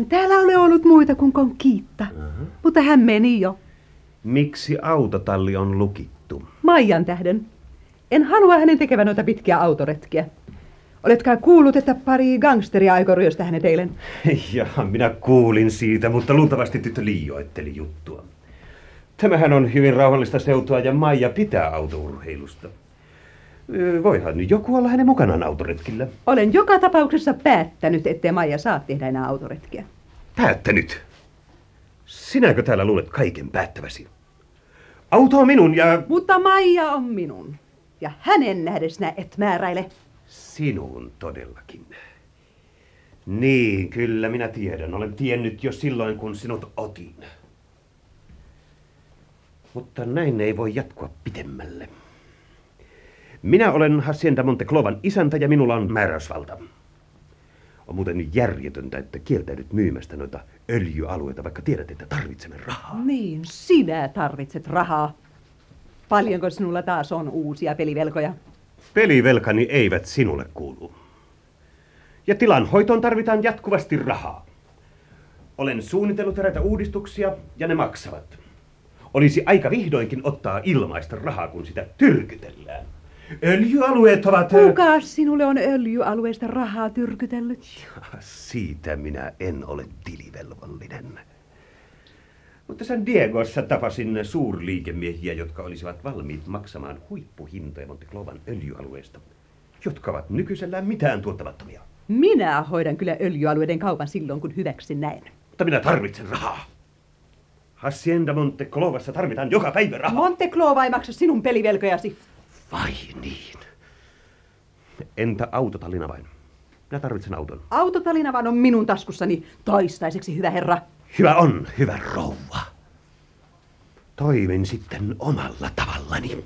Eihän täällä ole ollut muita kuin Konkiitta. Uh-huh. Mutta hän meni jo. Miksi autotalli on lukittu? Maijan tähden. En halua hänen tekevän noita pitkiä autoretkiä. Oletkaan kuullut, että pari gangsteria aikoo ryöstää hänet eilen? Ja minä kuulin siitä, mutta luultavasti tyttö liioitteli juttua. Tämähän on hyvin rauhallista seutua ja Maija pitää autourheilusta. Voihan joku olla hänen mukanaan autoretkillä. Olen joka tapauksessa päättänyt, ettei Maija saa tehdä enää autoretkiä. Päättänyt? Sinäkö täällä luulet kaiken päättäväsi? Auto on minun ja... Mutta Maija on minun. Ja hänen nähden sinä et määräile. Sinun todellakin. Niin, kyllä minä tiedän. Olen tiennyt jo silloin, kun sinut otin. Mutta näin ei voi jatkua pitemmälle. Minä olen Hacienda Monteclovan isäntä ja minulla on määräysvalta. On muuten järjetöntä, että kieltäydyt myymästä noita öljyalueita, vaikka tiedät, että tarvitsemme rahaa. Niin, sinä tarvitset rahaa. Paljonko sinulla taas on uusia pelivelkoja? Pelivelkani eivät sinulle kuulu. Ja tilan hoitoon tarvitaan jatkuvasti rahaa. Olen suunnitellut eräitä uudistuksia ja ne maksavat. Olisi aika vihdoinkin ottaa ilmaista rahaa, kun sitä tyrkytellään. Öljyalueet ovat... Kuka sinulle on öljyalueesta rahaa tyrkytellyt? Siitä minä en ole tilivelvollinen. Mutta San Diegossa tapasin suurliikemiehiä, jotka olisivat valmiit maksamaan huippuhintoja Monteclovan öljyalueesta, jotka ovat nykyisellään mitään tuottamattomia. Minä hoidan kyllä öljyalueiden kaupan silloin, kun hyväksi näen. Mutta minä tarvitsen rahaa. Hacienda Monteclovassa tarvitaan joka päivä rahaa. Monteclova ei maksa sinun pelivelkojasi. Vai niin? Entä autotallina vain? Minä tarvitsen auton. Autotallina vaan on minun taskussani toistaiseksi, hyvä herra. Hyvä on, hyvä rouva. Toimin sitten omalla tavallani.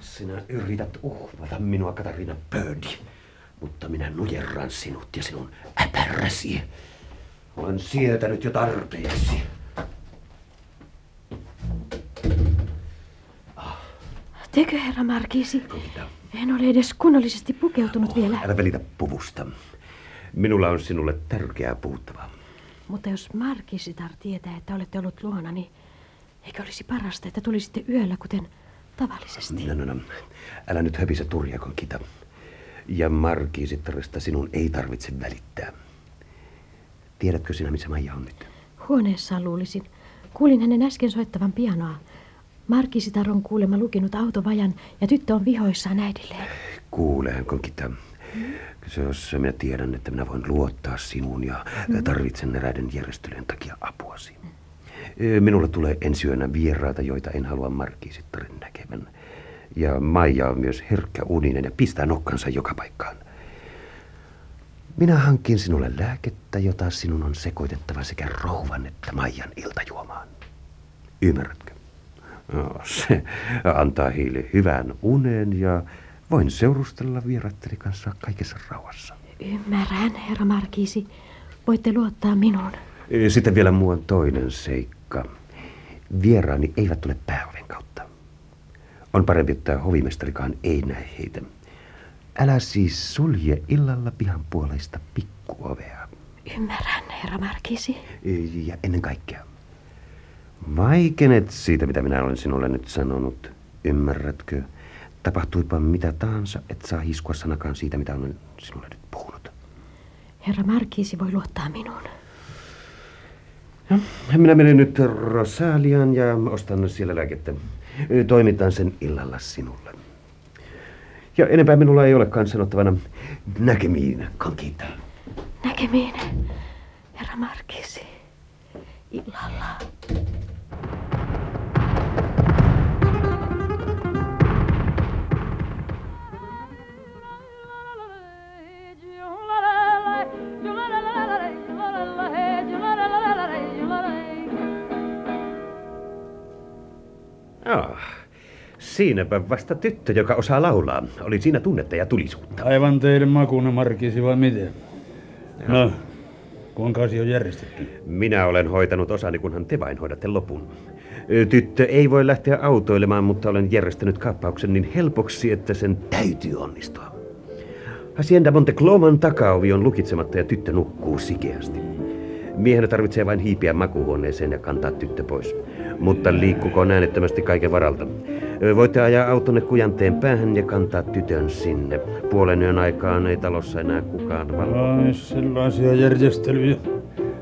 Sinä yrität uhvata minua, Katarina Bird, mutta minä nujerran sinut ja sinun äpäräsi. Olen sietänyt jo tarpeeksi. Tekö, herra Markiisi? En ole edes kunnollisesti pukeutunut oh, vielä. Älä välitä puvusta. Minulla on sinulle tärkeää puhuttavaa. Mutta jos Markisitar tietää, että olette ollut luona, niin eikö olisi parasta, että tulisitte yöllä, kuten tavallisesti? No, no, no. Älä nyt höpise turjakon kita. Ja Markisitarista sinun ei tarvitse välittää. Tiedätkö sinä, missä Maija on nyt? Huoneessaan luulisin. Kuulin hänen äsken soittavan pianoa. Markisitar on kuulemma lukinut autovajan ja tyttö on vihoissaan äidilleen. Kuuleen, Konkita. Se jos minä tiedän, että minä voin luottaa sinuun ja mm. tarvitsen eräiden järjestelyjen takia apuasi. Minulle tulee ensi yönä vieraita, joita en halua Markisittarin näkevän. Ja Maija on myös herkkä uninen ja pistää nokkansa joka paikkaan. Minä hankin sinulle lääkettä, jota sinun on sekoitettava sekä rouvan että Maijan iltajuomaan. Ymmärrätkö? No, se antaa heille hyvän unen ja voin seurustella vieratteli kanssa kaikessa rauhassa. Ymmärrän, herra Markiisi. Voitte luottaa minuun. Sitten vielä muun toinen seikka. Vieraani eivät tule pääoven kautta. On parempi, että hovimestarikaan ei näe heitä. Älä siis sulje illalla pihan puolesta pikkuovea. Ymmärrän, herra Markiisi. Ja ennen kaikkea, Vaikenet siitä, mitä minä olen sinulle nyt sanonut. Ymmärrätkö? Tapahtuipa mitä tahansa, et saa hiskua sanakaan siitä, mitä olen sinulle nyt puhunut. Herra Markiisi voi luottaa minuun. Ja, minä menen nyt Rosalian ja ostan siellä lääkettä. Toimitan sen illalla sinulle. Ja enempää minulla ei olekaan sanottavana näkemiin, Kankita. Näkemiin, herra Markisi. Illalla. Siinäpä vasta tyttö, joka osaa laulaa. Oli siinä tunnetta ja tulisuutta. Aivan teidän makuunne, Markisi, vai miten? No, kuinka asia on järjestetty? Minä olen hoitanut osani, kunhan te vain hoidatte lopun. Tyttö ei voi lähteä autoilemaan, mutta olen järjestänyt kaappauksen niin helpoksi, että sen täytyy onnistua. Hacienda Monte Cloman takaovi on lukitsematta ja tyttö nukkuu sikeästi. Miehen tarvitsee vain hiipiä makuuhuoneeseen ja kantaa tyttö pois. Mutta liikkukoon äänettömästi kaiken varalta. Voitte ajaa autonne kujanteen päähän ja kantaa tytön sinne. Puolen yön aikaan ei talossa enää kukaan valvo. Ai sellaisia järjestelyjä.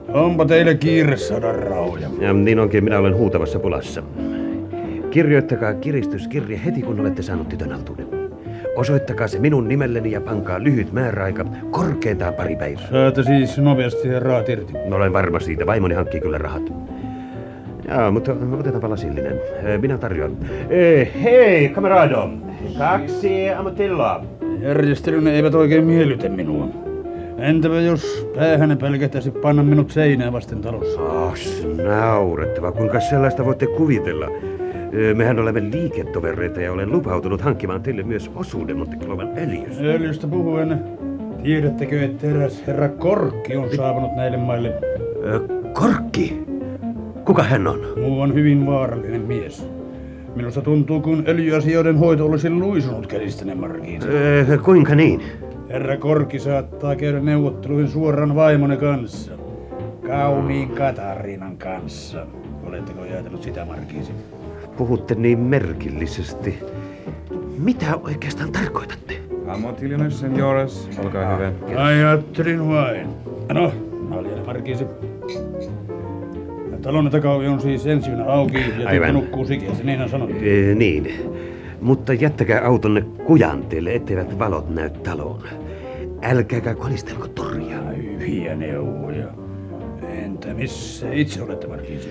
Onpa teille kiire saada rauja. Ja niin onkin, minä olen huutavassa pulassa. Kirjoittakaa kiristyskirje heti, kun olette saanut tytön altuuden. Osoittakaa se minun nimelleni ja pankaa lyhyt määräaika, korkeintaan pari päivää. Saatte siis nopeasti herraat irti. Olen varma siitä, vaimoni hankkii kyllä rahat. Joo, mutta otetaanpa lasillinen. Minä tarjoan. Hei, kamerado! Kaksi ammatilloa. Järjestelynne eivät oikein miellytä minua. Entäpä jos päähänne pelkähtäisi panna minut seinää vasten talossa? Oh, naurettava. Kuinka sellaista voitte kuvitella? Mehän olemme liiketovereita ja olen lupautunut hankkimaan teille myös osuuden Monteklovan öljystä. Öljystä puhuen, tiedättekö, että eräs herra Korkki on saapunut näille maille? Korkki? Kuka hän on? Muu on hyvin vaarallinen mies. Minusta tuntuu, kun öljyasioiden hoito olisi luisunut käsistäne markiin. Ö, Kuinka niin? Herra Korkki saattaa käydä neuvotteluihin suoran vaimone kanssa. Kauniin Katariinan kanssa. Oletteko ajatellut sitä, Markiisi? Puhutte niin merkillisesti. Mitä oikeastaan tarkoitatte? Ammatillinen, seniores, olkaa hyvä. Ajattelin vain. No, Naljana Markiisi. Talon takaovi on siis ensi yönä auki ja tyttö Aivan. nukkuu sikeästi, niin hän sanoi. Ö, Niin. Mutta jättäkää autonne kujanteelle, etteivät valot näy taloon. Älkääkä kolistelko torjaa. Hyviä neuvoja. Entä missä itse olette, Markiisi?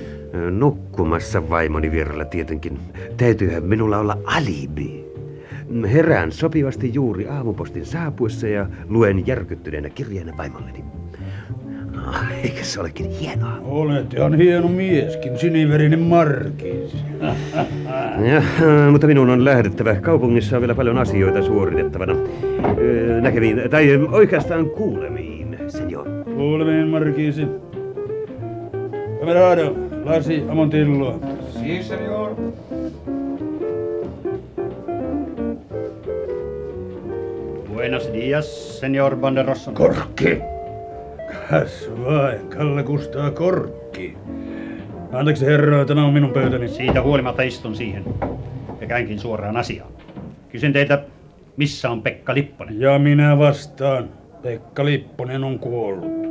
Nukkumassa vaimoni vierellä tietenkin. Täytyyhän minulla olla alibi. Herään sopivasti juuri aamupostin saapuessa ja luen järkyttyneenä kirjeenä vaimolleni. No, eikö se olekin hienoa? Olet ihan hieno mieskin, siniverinen Markiisi. Ja, mutta minun on lähdettävä. Kaupungissa on vielä paljon asioita suoritettavana. Näkemiin, tai oikeastaan kuulemiin, senior. Kuulemiin, Markiisi. Kamerado, Lasi Amontillo. Si, senor. Buenos días, señor Banderossa. Korkki! Kas vain, Kalle Kustaa Korkki. Anteeksi herra, tämä on minun pöytäni. Siitä huolimatta istun siihen ja käynkin suoraan asiaan. Kysyn teiltä, missä on Pekka Lipponen? Ja minä vastaan. Pekka Lipponen on kuollut.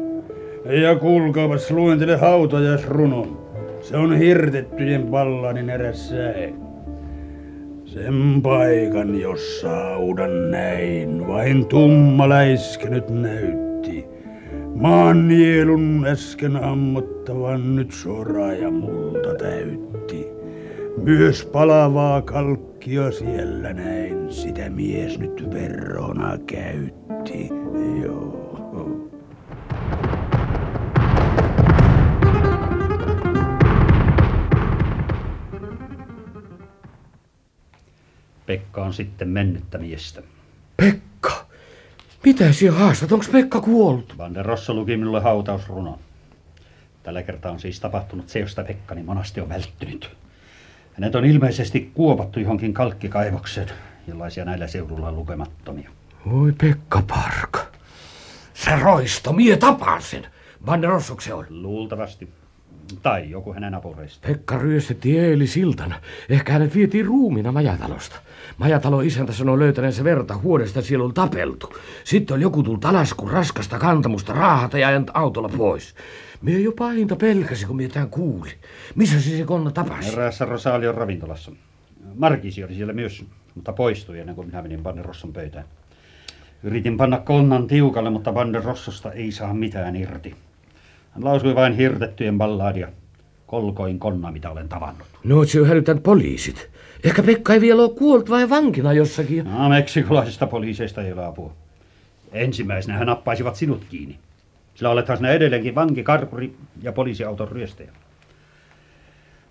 Ja kuulkaapas, luen teille hautajaisrunon. Se on hirtettyjen ballanin eräs säe. Sen paikan, jossa audan näin, vain tumma läiskenyt näytti. Maan nielun äsken ammottavan nyt sora ja multa täytti. Myös palavaa kalkkia siellä näin, sitä mies nyt verrona käytti. Joo. On sitten mennyttä miestä. Pekka! Mitä sinä haastat? Onko Pekka kuollut? Banderossa luki minulle hautausrunon. Tällä kertaa on siis tapahtunut se, josta Pekkani monasti on välttynyt. Hänet on ilmeisesti kuopattu johonkin kalkkikaivokseen, jollaisia näillä seudulla on lukemattomia. Oi Pekka Parka. Se roisto, mie tapaan sen. Banderossuk se on. Luultavasti. Tai joku hänen apureista. Pekka ryöstettiin eilisiltana. Ehkä hänet vietiin ruumina majatalosta. Majatalon isäntä sanoi löytäneensä verta huodesta siellä on tapeltu. Sitten oli joku tullut alas, kun raskasta kantamusta raahata ja ajanut autolla pois. Mie jo pahinta pelkäsi, kun mie tämän kuuli. Missä se se konna tapasi? Eräässä Rosalion ravintolassa. Markisi oli siellä myös, mutta poistui ennen kuin minä menin Banderosson pöytään. Yritin panna konnan tiukalle, mutta Banderossosta ei saa mitään irti. Hän lausui vain hirtettyjen balladia. Kolkoin konna, mitä olen tavannut. No, oot sinä hälyttänyt poliisit. Ehkä Pekka ei vielä ole kuollut vai vankina jossakin. No, meksikolaisista poliiseista ei ole apua. Ensimmäisenä he nappaisivat sinut kiinni. Sillä olethan sinä edelleenkin vanki, karkuri ja poliisiauton ryöstäjä.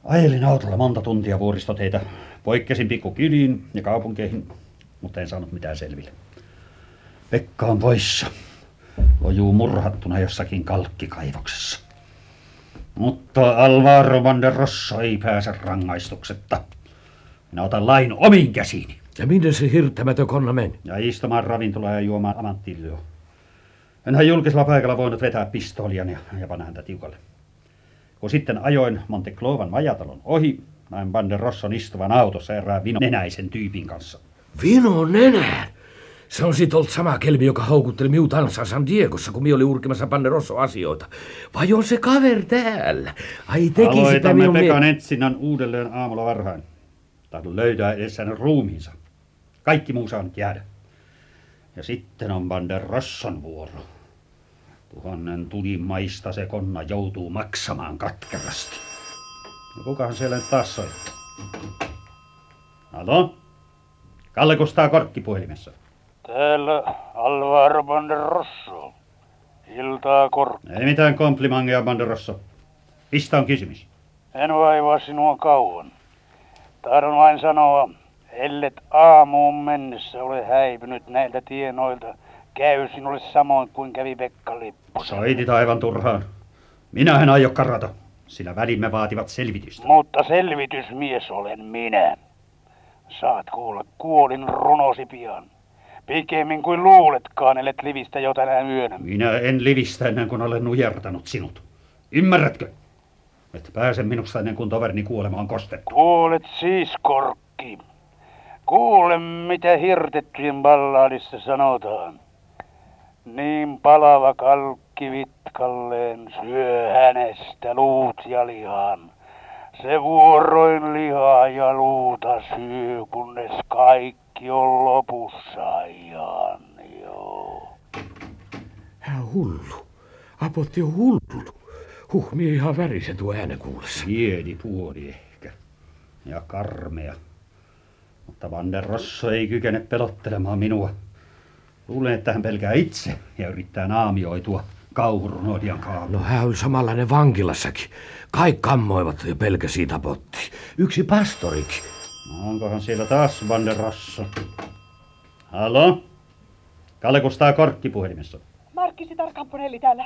Ajelin autolla monta tuntia vuoristoteitä. Poikkesin pikkukyliin ja kaupunkeihin, mutta en saanut mitään selville. Pekka on poissa. Lojuu murhattuna jossakin kalkkikaivoksessa. Mutta Alvaro Van der Rossa ei pääse rangaistuksetta. Minä otan lain omiin käsiini. Ja minne se hirttämätön konna meni? Ja istumaan ravintolaan ja juomaan amanttiljoa. Enhän julkisella paikalla voinut vetää pistoolia ja, ja panna häntä tiukalle. Kun sitten ajoin Monte Clovan majatalon ohi, näin Bande Rosson istuvan autossa erään vino nenäisen tyypin kanssa. Vino nenään! Se on sit ollut sama kelmi, joka houkutteli miut ansaan San Diegossa, kun mi oli urkimassa Panderosso asioita. Vai on se kaver täällä? Ai teki sitä Aloitamme minun Pekan etsinnän uudelleen aamulla varhain. Tahdon löytää edes hänen ruumiinsa. Kaikki muu saa nyt jäädä. Ja sitten on Banderosson vuoro. Tuhannen tulimaista se konna joutuu maksamaan katkerasti. No kukahan siellä nyt taas soittaa? Alo? Kalle Kustaa korkki puhelimessa. Täällä Alvaro Banderosso. Iltaa korkki. Ei mitään komplimangia, Banderosso. Mistä on kysymys? En vaivaa sinua kauan. Tahdon vain sanoa, ellet aamuun mennessä ole häipynyt näiltä tienoilta, käy sinulle samoin kuin kävi Pekka Lipposen. Soitit aivan turhaan. Minä en aio karata, sillä välimme vaativat selvitystä. Mutta selvitysmies olen minä. Saat kuulla kuolin runosi pian. Pikemmin kuin luuletkaan, ellet livistä jo tänä yönä. Minä en livistä ennen kuin olen nujertanut sinut. Ymmärrätkö? Et pääse minusta ennen kuin toverini kuolema on kostettu. Kuulet siis, Korkki. Kuule, mitä hirtettyjen ballaadissa sanotaan. Niin palava kalkki vitkalleen syö hänestä luut ja lihan. Se vuoroin lihaa ja luuta syö, kunnes kaikki on lopussa ajan. Joo. Hän on hullu. Apotti on hullu. Huh, mie ihan värisen tuo äänen kuullessa. Pieni puoli ehkä. Ja karmea. Mutta Van der Rosso ei kykene pelottelemaan minua. Luulen, että hän pelkää itse ja yrittää naamioitua kauhurunodian kaavun. No hän oli samanlainen vankilassakin. Kaikki kammoivat ja pelkäsi tapotti. Yksi pastorikin. No, onkohan siellä taas Van der Rosso? Halo? Kalle Kustaa korkki puhelimessa. Markkisitar Camponelli täällä.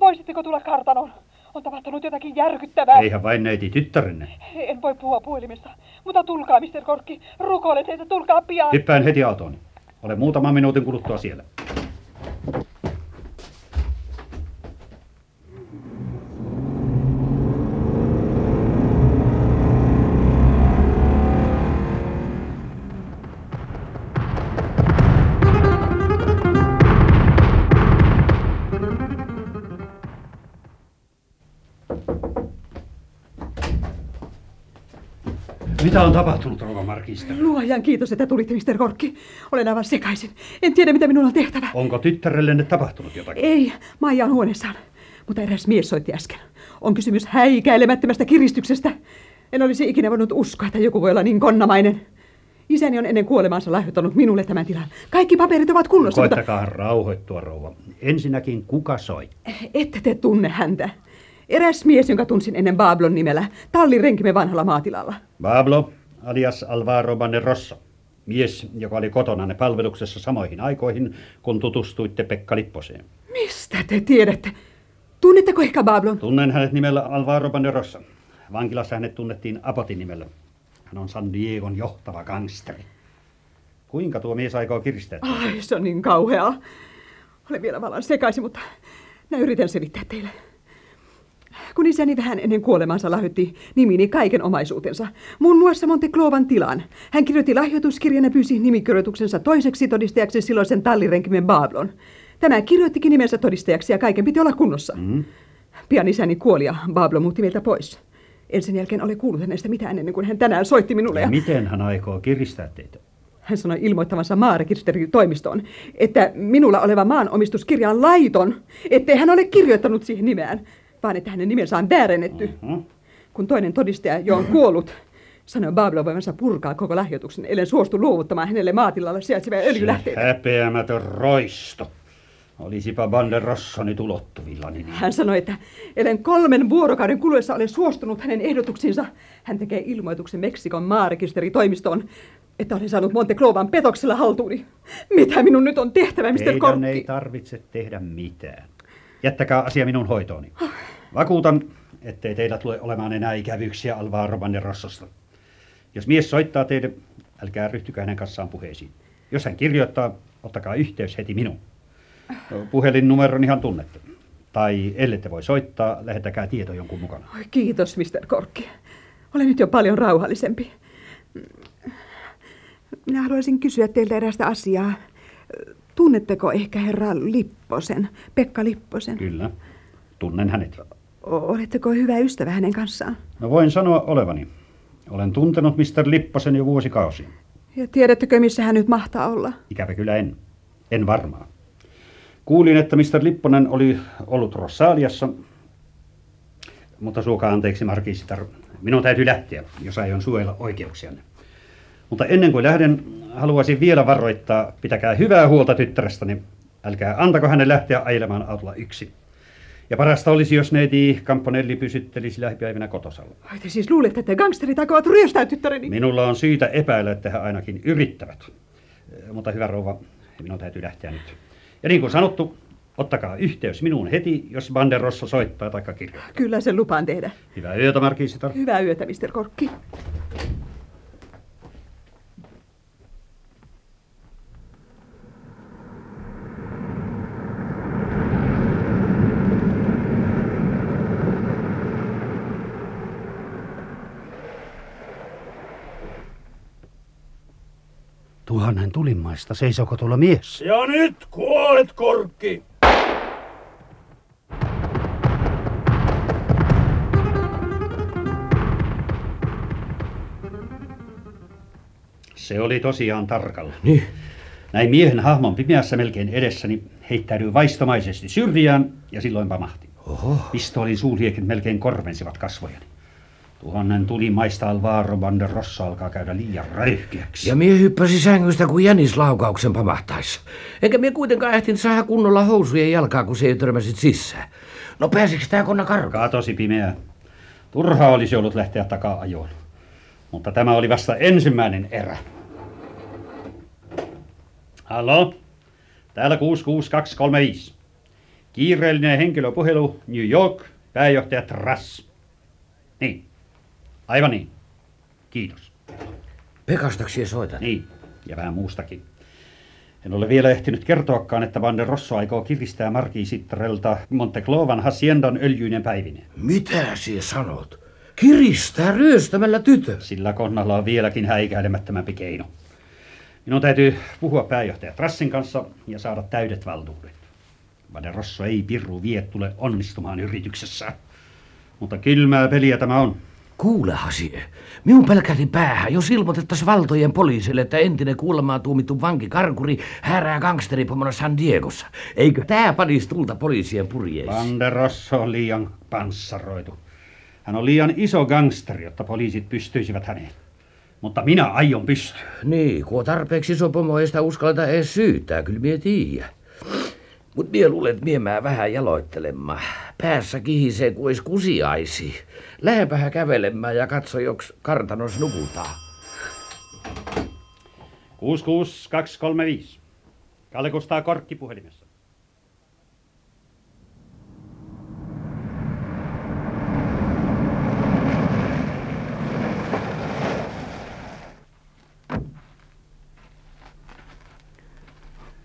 Voisitteko tulla kartanoon? On tapahtunut jotakin järkyttävää. Eihän vain neiti tyttärenne. En voi puhua puhelimessa. Mutta tulkaa, Mr. Korkki. Rukoilen teitä, tulkaa pian. Hyppään heti autooni. Olen muutaman minuutin kuluttua siellä. Mitä on tapahtunut, rouva Markista? Luojan kiitos, että tulitte, Mr. Korkki. Olen aivan sekaisin. En tiedä, mitä minun on tehtävä. Onko tyttärellenne tapahtunut jotakin? Ei, Maija on huoneessaan. Mutta eräs mies soitti äsken. On kysymys häikäilemättömästä kiristyksestä. En olisi ikinä voinut uskoa, että joku voi olla niin konnamainen. Isäni on ennen kuolemaansa lahjoittanut minulle tämän tilan. Kaikki paperit ovat kunnossa, mutta Koittakaa rauhoittua, rouva. Ensinnäkin, kuka soi? ette te tunne häntä. Eräs mies, jonka tunsin ennen Bablon nimellä, tallirenkimme vanhalla maatilalla. Pablo, alias Alvaro Banderossa. Mies, joka oli kotonanne palveluksessa samoihin aikoihin, kun tutustuitte Pekka Lipposeen. Mistä te tiedätte? Tunnetteko ehkä Bablon? Tunnen hänet nimellä Alvaro Banderossa. Vankilassa hänet tunnettiin Apotin nimellä. Hän on San Diegon johtava gangsteri. Kuinka tuo mies aikoo kiristää? Ai, se on niin kauheaa. Olen vielä vallan sekaisin, mutta minä yritän selittää teille. Kun isäni vähän ennen kuolemansa lahjoitti nimini kaiken omaisuutensa, muun muassa Monte Clovan tilan. Hän kirjoitti lahjoituskirjan ja pyysi nimikirjoituksensa toiseksi todistajaksi silloisen tallirenkimen Bablon. Tämä kirjoittikin nimensä todistajaksi ja kaiken piti olla kunnossa. Mm. Pian isäni kuoli ja Bablo muutti meiltä pois. En sen jälkeen ole kuullut hänestä mitään ennen kuin hän tänään soitti minulle. Ja Ja miten hän aikoo kiristää teitä? hän sanoi ilmoittavansa maarekisteritoimistoon, että minulla oleva maanomistuskirja on laiton, ettei hän ole kirjoittanut siihen nimeään, vaan että hänen nimensä on väärennetty. Mhm. Kun toinen todistaja jo on kuollut, sanoi Bablo voivansa purkaa koko lahjoituksen, ellen suostu luovuttamaan hänelle maatilalla sijaitsevia öljylähteitä. Se häpeämätön roisto. Olisipa Banderossoni tulottuvillani. Niin. Hän sanoi, että ellen kolmen vuorokauden kuluessa ole suostunut hänen ehdotuksiinsa, hän tekee ilmoituksen Meksikon maarekisteritoimistoon, että olen saanut Monte Clovan petoksella haltuuni. Mitä minun nyt on tehtävä, Mr. Korkki? ei tarvitse tehdä mitään. Jättäkää asia minun hoitooni. Vakuutan, ettei teillä tule olemaan enää ikävyyksiä Alvaro Banderossosta. Jos mies soittaa teille, älkää ryhtykö hänen kanssaan puheisiin. Jos hän kirjoittaa, ottakaa yhteys heti minuun. Puhelinnumero ihan tunnette. Tai ellette voi soittaa, lähettäkää tieto jonkun mukana. Oi, kiitos, Mr. Korkki. Olen nyt jo paljon rauhallisempi. Minä haluaisin kysyä teiltä erästä asiaa. Tunnetteko ehkä herra Lipposen, Pekka Lipposen? Kyllä, tunnen hänet. Oletteko hyvä ystävä hänen kanssaan? No voin sanoa olevani. Olen tuntenut Mr. Lipposen jo vuosikausia. Ja tiedättekö, missä hän nyt mahtaa olla? Ikävä kyllä en. En varmaan. Kuulin, että Mr. Lipponen oli ollut Rossaliassa, mutta suokaa anteeksi Markisitar. Minun täytyy lähteä, jos aion suojella oikeuksianne. Mutta ennen kuin lähden, haluaisin vielä varoittaa, pitäkää hyvää huolta tyttärestäni. Älkää antako hänen lähteä ajelemaan autolla yksin. Ja parasta olisi, jos neiti Camponelli pysyttelisi lähipäivinä kotosalla. Ai te siis luulette, että gangsterit aikovat ryöstää tyttäreni? Minulla on syytä epäillä, että he ainakin yrittävät. Mutta hyvä rouva, minun täytyy lähteä nyt. Ja niin kuin sanottu, ottakaa yhteys minuun heti, jos Banderossa soittaa tai kirjoittaa. Kyllä sen lupaan tehdä. Hyvää yötä, Markiisitar. Hyvää yötä, Mr. Korkki. Tuhannen tulimmaista, seisoko tuolla mies? Ja nyt kuolet, Korkki! Se oli tosiaan tarkalla. Niin. Näin miehen hahmon pimeässä melkein edessäni heittäytyi vaistomaisesti syrjään ja silloin pamahti. Oho. Pistoolin suulieket melkein korvensivat kasvojani. Tuhannen tulimaista Alvaro Banderossa alkaa käydä liian röyhkeäksi. Ja mie hyppäsi sängystä kuin jänis laukauksen pamahtaessa. Eikä mie kuitenkaan ehtinyt saada kunnolla housujen jalkaa, kun se ei törmäsit sisään. No pääsikö tää konna karkaan? Katosi pimeää. Turha olisi ollut lähteä takaa ajoon. Mutta tämä oli vasta ensimmäinen erä. Hallo? Täällä 66235. Kiireellinen henkilöpuhelu New York, pääjohtaja Trass. Niin. Aivan niin. Kiitos. Pekastaksi soitan. Niin, ja vähän muustakin. En ole vielä ehtinyt kertoakaan, että Van der Rosso aikoo kiristää Markiisittarelta Monteclovan Haciendan öljyinen päivinen. Mitä sie sanot? Kiristää ryöstämällä tytö. Sillä konnalla on vieläkin häikäilemättömämpi keino. Minun täytyy puhua pääjohtaja Trassin kanssa ja saada täydet valtuudet. Van der Rosso ei pirru vie tule onnistumaan yrityksessä. Mutta kylmää peliä tämä on. Kuule, Hasie. Minun pelkäti päähän, jos ilmoitettaisiin valtojen poliisille, että entinen kuulemaan tuomittu vanki Karkuri häärää gangsteripomona San Diegossa. Eikö tää panisi tulta poliisien purjeisiin? Van der Rosso on liian panssaroitu. Hän on liian iso gangsteri, jotta poliisit pystyisivät häneen. Mutta minä aion pystyä. Niin, kun on tarpeeksi iso pomo, ei sitä uskalleta edes syyttää, kyllä mie tiiä. Mut mie luulen, että mie mää vähän jaloittelemaan. Päässä kihisee, kuin ois kusiaisi. Lähepähän kävelemään ja katso, joks kartanos nukutaan. 66235. Kalle Kustaa Korkki puhelimessa.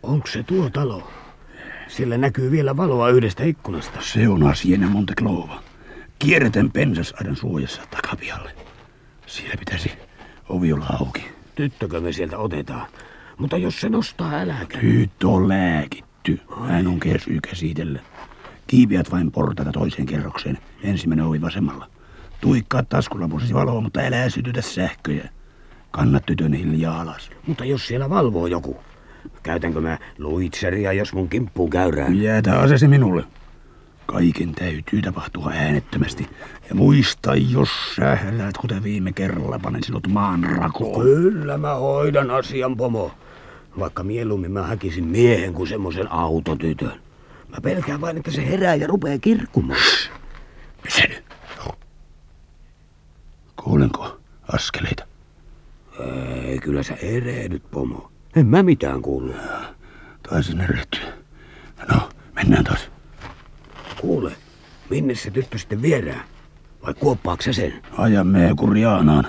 Onko se tuo talo? Sillä näkyy vielä valoa yhdestä ikkunasta. Se on Asiene Monteclova. Kierreten pensasaiden suojassa takapihalle. Siellä pitäisi ovi olla auki. Tyttökö me sieltä otetaan? Mutta jos se nostaa äläkä. Tyttö on lääkitty. Hän on kesyy käsitellä. Kiipiät vain portaita toiseen kerrokseen. Ensimmäinen ovi vasemmalla. Tuikkaa taskulapusesi valoa, mutta älä sytytä sähköjä. Kannat tytön hiljaa alas. Mutta jos siellä valvoo joku. Käytänkö mä luitseria, jos mun kimppuun käyrään? Jäätä asesi minulle. Kaiken täytyy tapahtua äänettömästi. Ja muista, jos sä hälät, kuten viime kerralla, panen sinut maan rakoon. Kyllä mä hoidan asian, pomo. Vaikka mieluummin mä hakisin miehen kuin semmoisen autotytön. Mä pelkään vain, että se herää ja rupeaa kirkkumaan. Peseny. Kuulenko askeleita? Ei, kyllä sä erehdyt, pomo. En mä mitään kuullut. Taisin erehtyä. No, mennään taas. Kuule, minne se tyttö sitten viedään? Vai kuoppaako sä sen? Aja me Kuriaanaan.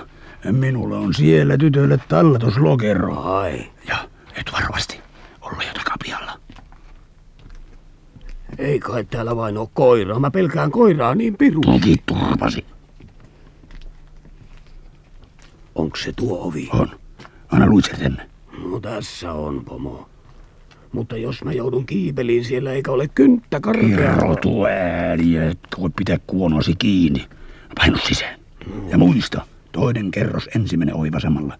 Minulla on siellä tytölle talletuslokero. Ai. Ja et varovasti olla jo takapihalla. Ei kai täällä vain ole koiraa. Mä pelkään koiraa niin piru. Toki turvasi. Onks se tuo ovi? On. Anna luitse tänne. No tässä on, pomo. Mutta jos mä joudun kiipeliin siellä eikä ole kynttä karkeaa... Irrotu ääni, et voi pitää kuonosi kiinni. Painu sisään. No. Ja muista, toinen kerros ensimmäinen oi vasemmalla.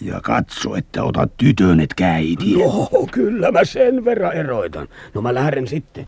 Ja katso, että ota tytön, et käiti. No, kyllä mä sen verran eroitan. No mä lähden sitten.